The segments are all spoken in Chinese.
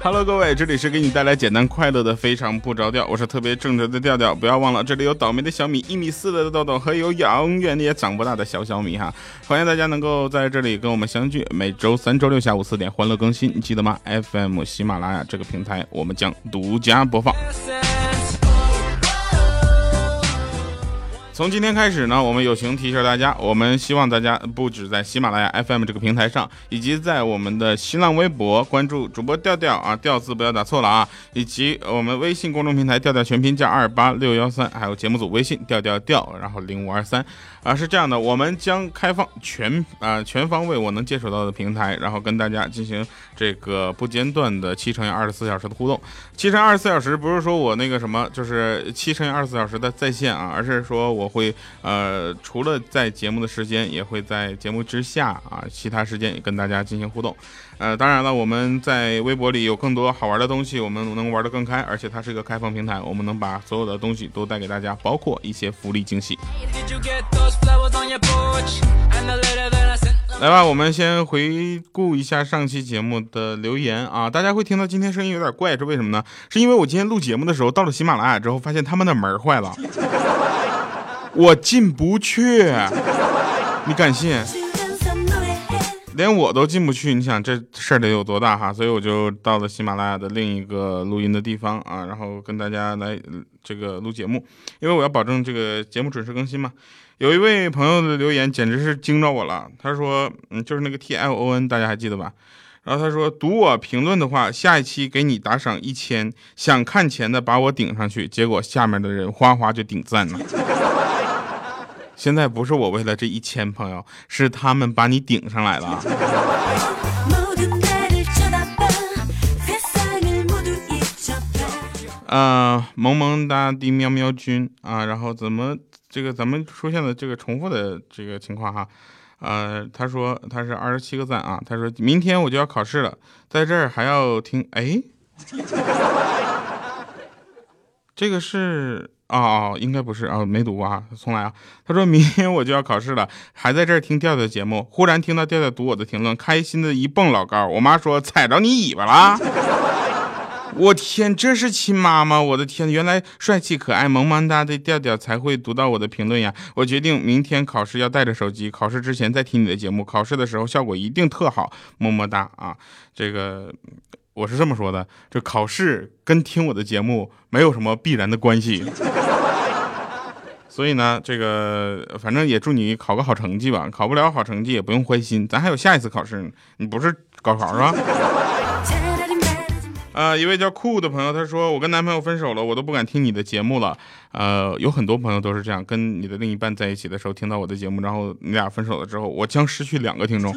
Hello，各位，这里是给你带来简单快乐的非常不着调，我是特别正直的调调，不要忘了，这里有倒霉的小米一米四的豆豆和有永远也长不大的小小米哈，欢迎大家能够在这里跟我们相聚，每周三、周六下午四点欢乐更新，你记得吗？FM 喜马拉雅这个平台，我们将独家播放。从今天开始呢，我们友情提醒大家，我们希望大家不止在喜马拉雅 FM 这个平台上，以及在我们的新浪微博关注主播调调啊，调字不要打错了啊，以及我们微信公众平台调调全拼加二八六幺三，还有节目组微信调调调，然后零五二三啊，是这样的，我们将开放全啊全方位我能接触到的平台，然后跟大家进行这个不间断的七乘以二十四小时的互动。七乘二十四小时不是说我那个什么，就是七乘以二十四小时的在线啊，而是说我。会呃，除了在节目的时间，也会在节目之下啊，其他时间也跟大家进行互动。呃，当然了，我们在微博里有更多好玩的东西，我们能玩得更开，而且它是一个开放平台，我们能把所有的东西都带给大家，包括一些福利惊喜。来吧，我们先回顾一下上期节目的留言啊，大家会听到今天声音有点怪，是为什么呢？是因为我今天录节目的时候到了喜马拉雅之后，发现他们的门坏了。我进不去，你敢信？连我都进不去，你想这事儿得有多大哈？所以我就到了喜马拉雅的另一个录音的地方啊，然后跟大家来这个录节目，因为我要保证这个节目准时更新嘛。有一位朋友的留言简直是惊着我了，他说，嗯，就是那个 T L O N，大家还记得吧？然后他说，读我评论的话，下一期给你打赏一千，想看钱的把我顶上去，结果下面的人哗哗就顶赞了。现在不是我为了这一千朋友，是他们把你顶上来了。呃，萌萌哒的喵喵君啊，然后怎么这个咱们出现了这个重复的这个情况哈？呃，他说他是二十七个赞啊，他说明天我就要考试了，在这儿还要听哎，这个是。哦哦，应该不是啊，没读过啊，重来啊。他说明天我就要考试了，还在这儿听调调节目，忽然听到调调读我的评论，开心的一蹦老高。我妈说踩着你尾巴了，我天，这是亲妈吗？我的天，原来帅气可爱萌萌哒的调调才会读到我的评论呀。我决定明天考试要带着手机，考试之前再听你的节目，考试的时候效果一定特好，么么哒啊，这个。我是这么说的，这考试跟听我的节目没有什么必然的关系，所以呢，这个反正也祝你考个好成绩吧。考不了好成绩也不用灰心，咱还有下一次考试呢。你不是高考是吧？呃，一位叫酷的朋友他说，我跟男朋友分手了，我都不敢听你的节目了。呃，有很多朋友都是这样，跟你的另一半在一起的时候听到我的节目，然后你俩分手了之后，我将失去两个听众。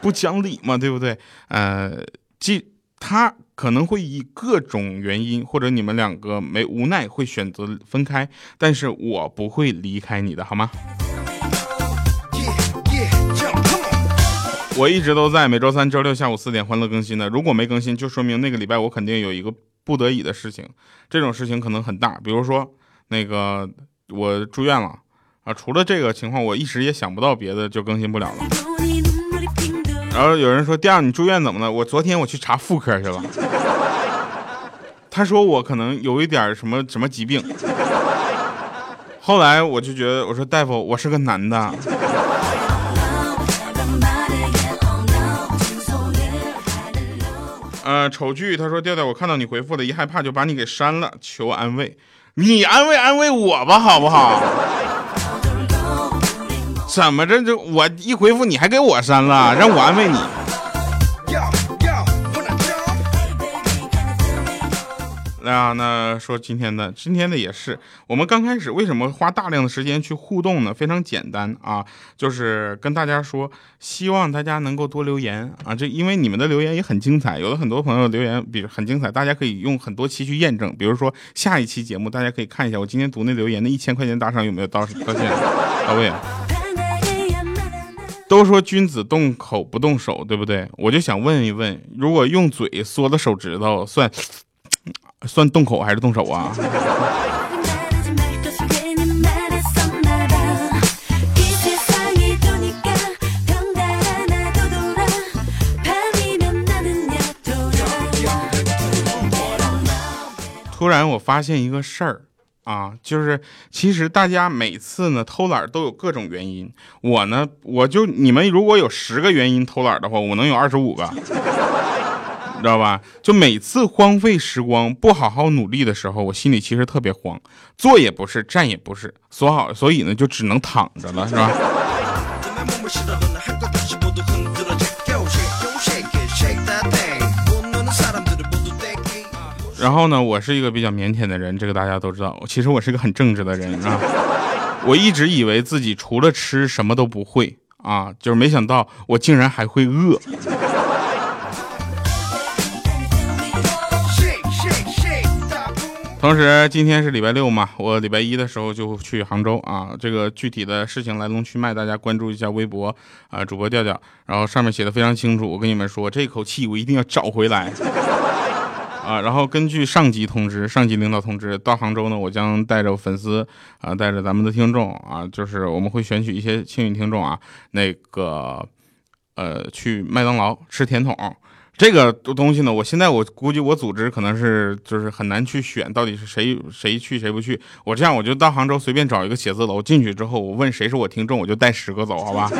不讲理嘛，对不对？呃，即他可能会以各种原因，或者你们两个没无奈会选择分开，但是我不会离开你的，好吗？我一直都在每周三、周六下午四点欢乐更新的。如果没更新，就说明那个礼拜我肯定有一个不得已的事情，这种事情可能很大，比如说那个我住院了啊。除了这个情况，我一时也想不到别的，就更新不了了。然后有人说：“第二，你住院怎么了？”我昨天我去查妇科去了，他说我可能有一点什么什么疾病。后来我就觉得，我说大夫，我是个男的。呃，丑剧他说：“调调，我看到你回复了，一害怕就把你给删了，求安慰。你安慰安慰我吧，好不好？”怎么着？就我一回复你还给我删了，让我安慰你。那那说今天的，今天的也是。我们刚开始为什么花大量的时间去互动呢？非常简单啊，就是跟大家说，希望大家能够多留言啊。这因为你们的留言也很精彩，有的很多朋友留言比很精彩，大家可以用很多期去验证。比如说下一期节目，大家可以看一下我今天读那留言的一千块钱打赏有没有到到线 到位。都说君子动口不动手，对不对？我就想问一问，如果用嘴缩的手指头算算动口还是动手啊？突然，我发现一个事儿，啊，就是其实大家每次呢偷懒都有各种原因，我呢我就你们如果有十个原因偷懒的话，我能有二十五个。知道吧？就每次荒废时光、不好好努力的时候，我心里其实特别慌，坐也不是，站也不是，所好，所以呢，就只能躺着了，是吧？然后呢，我是一个比较腼腆的人，这个大家都知道。其实我是一个很正直的人啊。我一直以为自己除了吃什么都不会啊，就是没想到我竟然还会饿。同时，今天是礼拜六嘛，我礼拜一的时候就去杭州啊。这个具体的事情来龙去脉，大家关注一下微博啊，主播调调，然后上面写的非常清楚。我跟你们说，这口气我一定要找回来啊。然后根据上级通知，上级领导通知，到杭州呢，我将带着粉丝啊，带着咱们的听众啊，就是我们会选取一些幸运听众啊，那个呃，去麦当劳吃甜筒。这个东西呢，我现在我估计我组织可能是就是很难去选，到底是谁谁去谁不去。我这样我就到杭州随便找一个写字楼进去之后，我问谁是我听众，我就带十个走，好吧？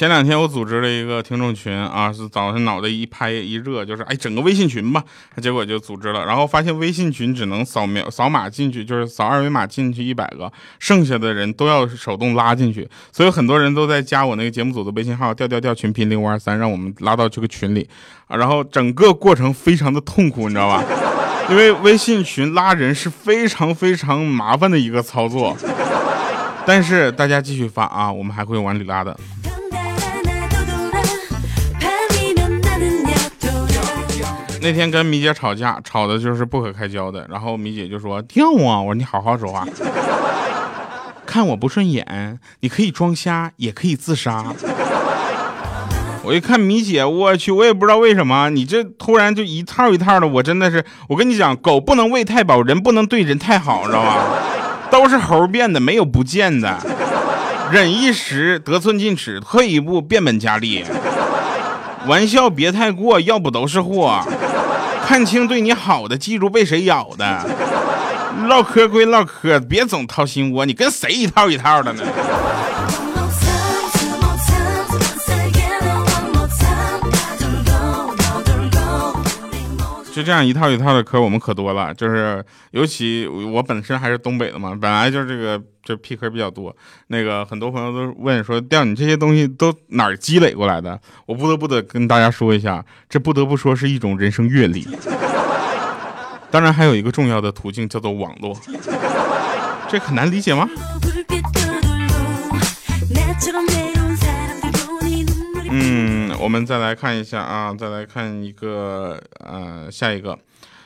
前两天我组织了一个听众群啊，是早上脑袋一拍一热，就是哎整个微信群吧，结果就组织了，然后发现微信群只能扫描扫码进去，就是扫二维码进去一百个，剩下的人都要手动拉进去，所以很多人都在加我那个节目组的微信号调调调群拼零五二三，让我们拉到这个群里啊，然后整个过程非常的痛苦，你知道吧？因为微信群拉人是非常非常麻烦的一个操作，但是大家继续发啊，我们还会往里拉的。那天跟米姐吵架，吵的就是不可开交的。然后米姐就说：“跳啊！”我说：“你好好说话。”看我不顺眼，你可以装瞎，也可以自杀。我一看米姐，我去，我也不知道为什么，你这突然就一套一套的，我真的是，我跟你讲，狗不能喂太饱，人不能对人太好，知道吧？都是猴变的，没有不见的。忍一时，得寸进尺；退一步，变本加厉。玩笑别太过，要不都是祸。看清对你好的，记住被谁咬的。唠嗑归唠嗑，别总掏心窝。你跟谁一套一套的呢？就这样一套一套的嗑，我们可多了。就是尤其我本身还是东北的嘛，本来就是这个就屁嗑比较多。那个很多朋友都问说，调你这些东西都哪儿积累过来的？我不得不得跟大家说一下，这不得不说是一种人生阅历。当然还有一个重要的途径叫做网络，这很难理解吗？嗯，我们再来看一下啊，再来看一个呃，下一个，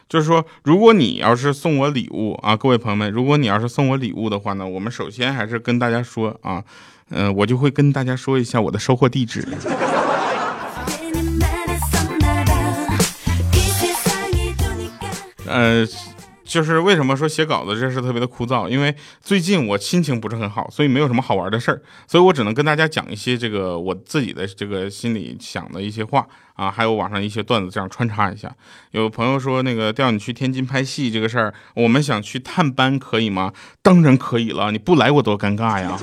就是说，如果你要是送我礼物啊，各位朋友们，如果你要是送我礼物的话呢，我们首先还是跟大家说啊，嗯，我就会跟大家说一下我的收货地址。呃。就是为什么说写稿子这事特别的枯燥？因为最近我心情不是很好，所以没有什么好玩的事儿，所以我只能跟大家讲一些这个我自己的这个心里想的一些话啊，还有网上一些段子，这样穿插一下。有朋友说那个调你去天津拍戏这个事儿，我们想去探班可以吗？当然可以了，你不来我多尴尬呀。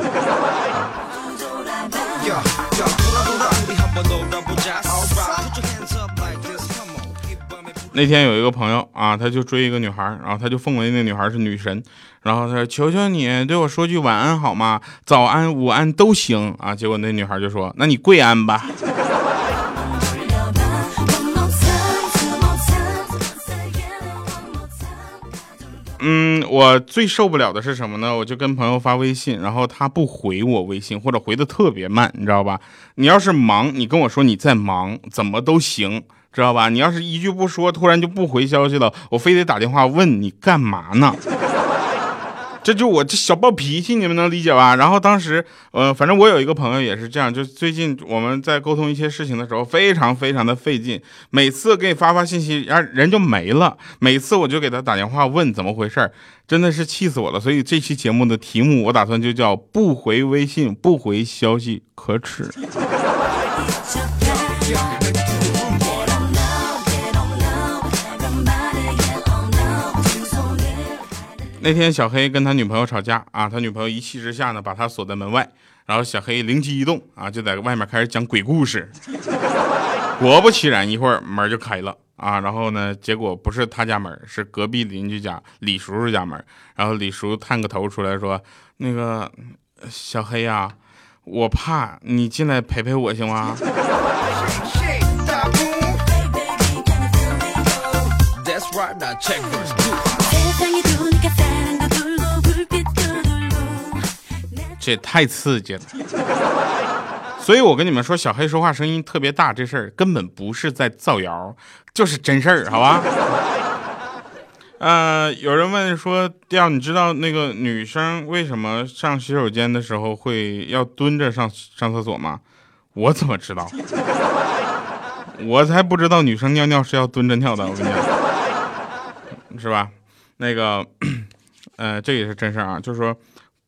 那天有一个朋友啊，他就追一个女孩，然后他就奉为那女孩是女神，然后他说：“求求你对我说句晚安好吗？早安、午安都行啊。”结果那女孩就说：“那你跪安吧。”嗯，我最受不了的是什么呢？我就跟朋友发微信，然后他不回我微信，或者回的特别慢，你知道吧？你要是忙，你跟我说你在忙，怎么都行。知道吧？你要是一句不说，突然就不回消息了，我非得打电话问你干嘛呢？这就我这小暴脾气，你们能理解吧？然后当时，呃，反正我有一个朋友也是这样，就最近我们在沟通一些事情的时候，非常非常的费劲，每次给你发发信息，然人就没了，每次我就给他打电话问怎么回事真的是气死我了。所以这期节目的题目，我打算就叫不回微信、不回消息，可耻。那天小黑跟他女朋友吵架啊，他女朋友一气之下呢，把他锁在门外，然后小黑灵机一动啊，就在外面开始讲鬼故事。果不其然，一会儿门就开了啊，然后呢，结果不是他家门，是隔壁邻居家李叔叔家门。然后李叔探个头出来说：“那个小黑呀，我怕你进来陪陪我行吗？”这也太刺激了，所以我跟你们说，小黑说话声音特别大，这事儿根本不是在造谣，就是真事儿，好吧？呃，有人问说，调，你知道那个女生为什么上洗手间的时候会要蹲着上上厕所吗？我怎么知道？我才不知道女生尿尿是要蹲着尿的，我跟你讲，是吧？那个，呃，这也是真事儿啊，就是说，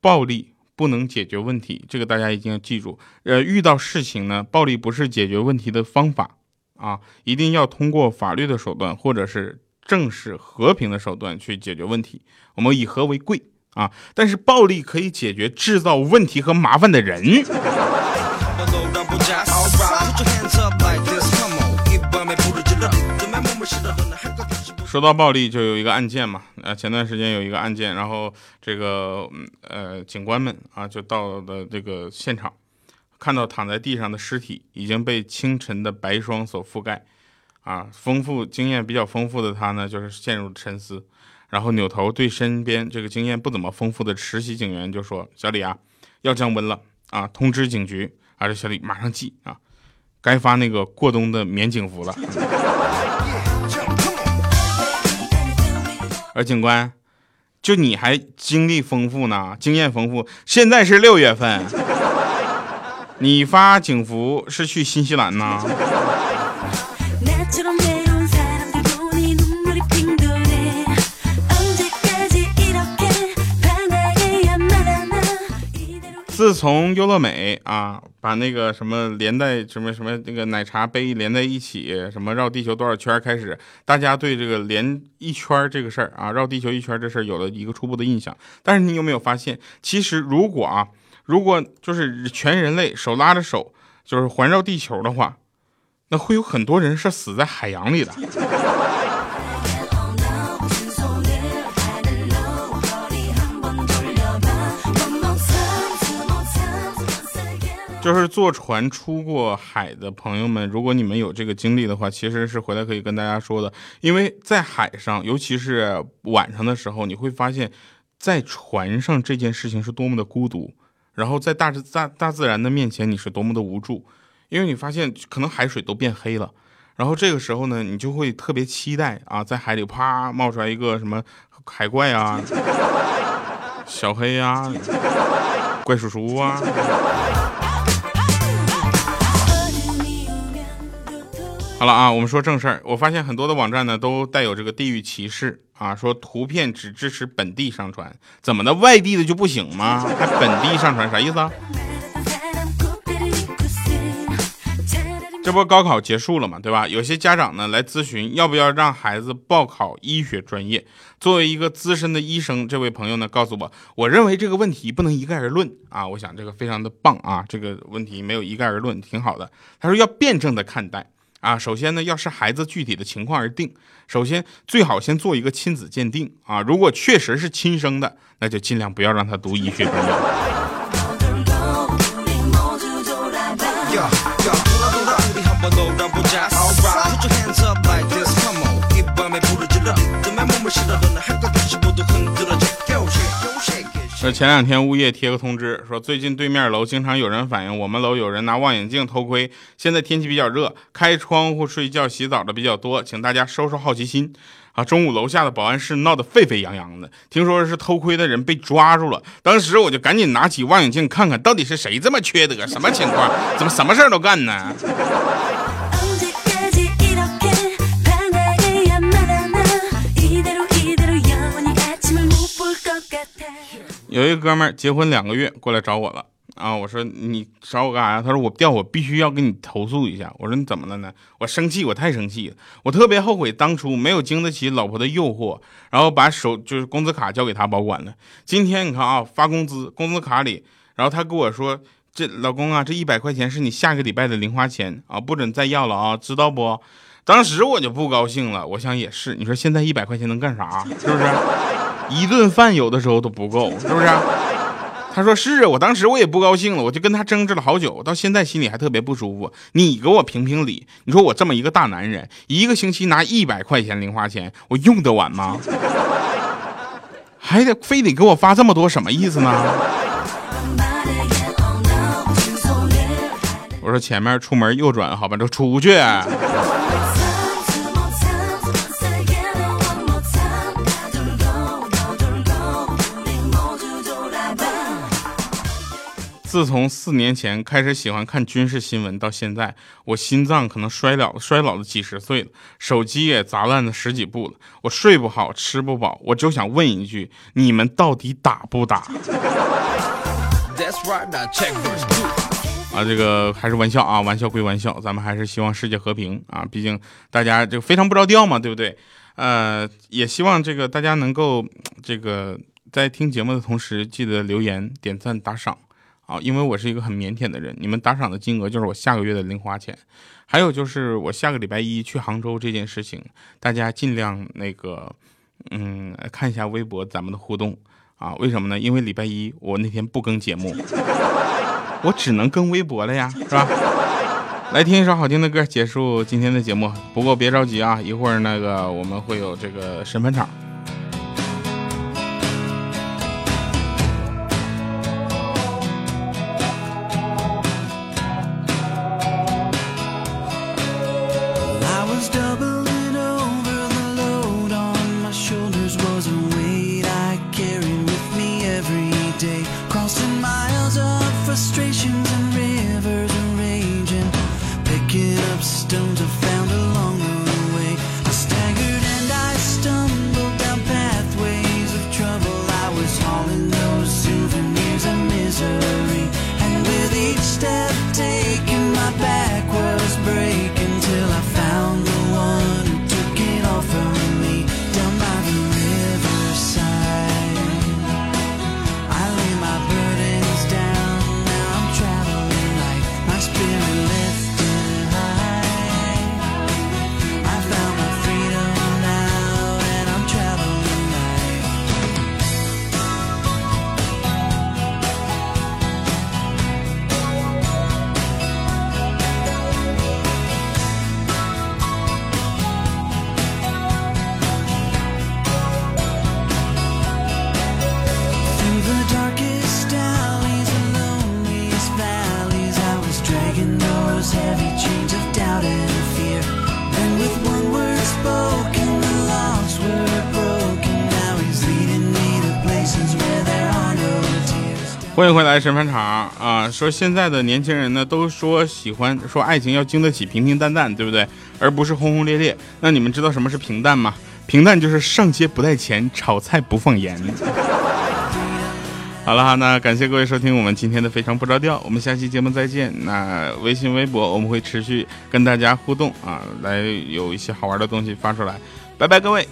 暴力。不能解决问题，这个大家一定要记住。呃，遇到事情呢，暴力不是解决问题的方法啊，一定要通过法律的手段或者是正式和平的手段去解决问题。我们以和为贵啊，但是暴力可以解决制造问题和麻烦的人。说到暴力，就有一个案件嘛，呃，前段时间有一个案件，然后这个呃警官们啊就到了这个现场，看到躺在地上的尸体已经被清晨的白霜所覆盖，啊，丰富经验比较丰富的他呢，就是陷入沉思，然后扭头对身边这个经验不怎么丰富的实习警员就说：“小李啊，要降温了啊，通知警局啊，这小李马上记啊，该发那个过冬的棉警服了。”而警官，就你还经历丰富呢，经验丰富。现在是六月份，你发警服是去新西兰呢？自从优乐美啊，把那个什么连带什么什么那个奶茶杯连在一起，什么绕地球多少圈开始，大家对这个连一圈这个事儿啊，绕地球一圈这事儿有了一个初步的印象。但是你有没有发现，其实如果啊，如果就是全人类手拉着手就是环绕地球的话，那会有很多人是死在海洋里的。就是坐船出过海的朋友们，如果你们有这个经历的话，其实是回来可以跟大家说的。因为在海上，尤其是晚上的时候，你会发现，在船上这件事情是多么的孤独，然后在大自大大自然的面前，你是多么的无助。因为你发现可能海水都变黑了，然后这个时候呢，你就会特别期待啊，在海里啪冒出来一个什么海怪啊、小黑呀、怪叔叔啊。好了啊，我们说正事儿。我发现很多的网站呢都带有这个地域歧视啊，说图片只支持本地上传，怎么的？外地的就不行吗？还本地上传啥意思啊？这不高考结束了嘛，对吧？有些家长呢来咨询要不要让孩子报考医学专业。作为一个资深的医生，这位朋友呢告诉我，我认为这个问题不能一概而论啊。我想这个非常的棒啊，这个问题没有一概而论，挺好的。他说要辩证的看待。啊，首先呢，要视孩子具体的情况而定。首先，最好先做一个亲子鉴定啊。如果确实是亲生的，那就尽量不要让他读医学专业。那前两天物业贴个通知，说最近对面楼经常有人反映，我们楼有人拿望远镜偷窥。现在天气比较热，开窗户睡觉、洗澡的比较多，请大家收收好奇心啊，中午楼下的保安室闹得沸沸扬扬的，听说是偷窥的人被抓住了。当时我就赶紧拿起望远镜看看到底是谁这么缺德，什么情况？怎么什么事儿都干呢？有一个哥们儿结婚两个月过来找我了。啊！我说你找我干啥呀？他说我调我必须要跟你投诉一下。我说你怎么了呢？我生气，我太生气了，我特别后悔当初没有经得起老婆的诱惑，然后把手就是工资卡交给他保管了。今天你看啊，发工资，工资卡里，然后他跟我说，这老公啊，这一百块钱是你下个礼拜的零花钱啊，不准再要了啊，知道不？当时我就不高兴了，我想也是，你说现在一百块钱能干啥？是不是？一顿饭有的时候都不够，是不是？他说是啊，我当时我也不高兴了，我就跟他争执了好久，到现在心里还特别不舒服。你给我评评理，你说我这么一个大男人，一个星期拿一百块钱零花钱，我用得完吗？还得非得给我发这么多，什么意思呢？我说前面出门右转，好吧，就出去。自从四年前开始喜欢看军事新闻到现在，我心脏可能衰老衰老了几十岁了，手机也砸烂了十几部了，我睡不好，吃不饱，我就想问一句：你们到底打不打？啊，这个还是玩笑啊，玩笑归玩笑，咱们还是希望世界和平啊，毕竟大家就非常不着调嘛，对不对？呃，也希望这个大家能够这个在听节目的同时，记得留言、点赞、打赏。啊，因为我是一个很腼腆的人，你们打赏的金额就是我下个月的零花钱。还有就是我下个礼拜一去杭州这件事情，大家尽量那个，嗯，看一下微博咱们的互动啊。为什么呢？因为礼拜一我那天不更节目，我只能更微博了呀，是吧？来听一首好听的歌，结束今天的节目。不过别着急啊，一会儿那个我们会有这个审判场。欢迎回来，审判场啊！说现在的年轻人呢，都说喜欢说爱情要经得起平平淡淡，对不对？而不是轰轰烈烈。那你们知道什么是平淡吗？平淡就是上街不带钱，炒菜不放盐。好了哈，那感谢各位收听我们今天的非常不着调，我们下期节目再见。那微信、微博我们会持续跟大家互动啊，来有一些好玩的东西发出来。拜拜，各位。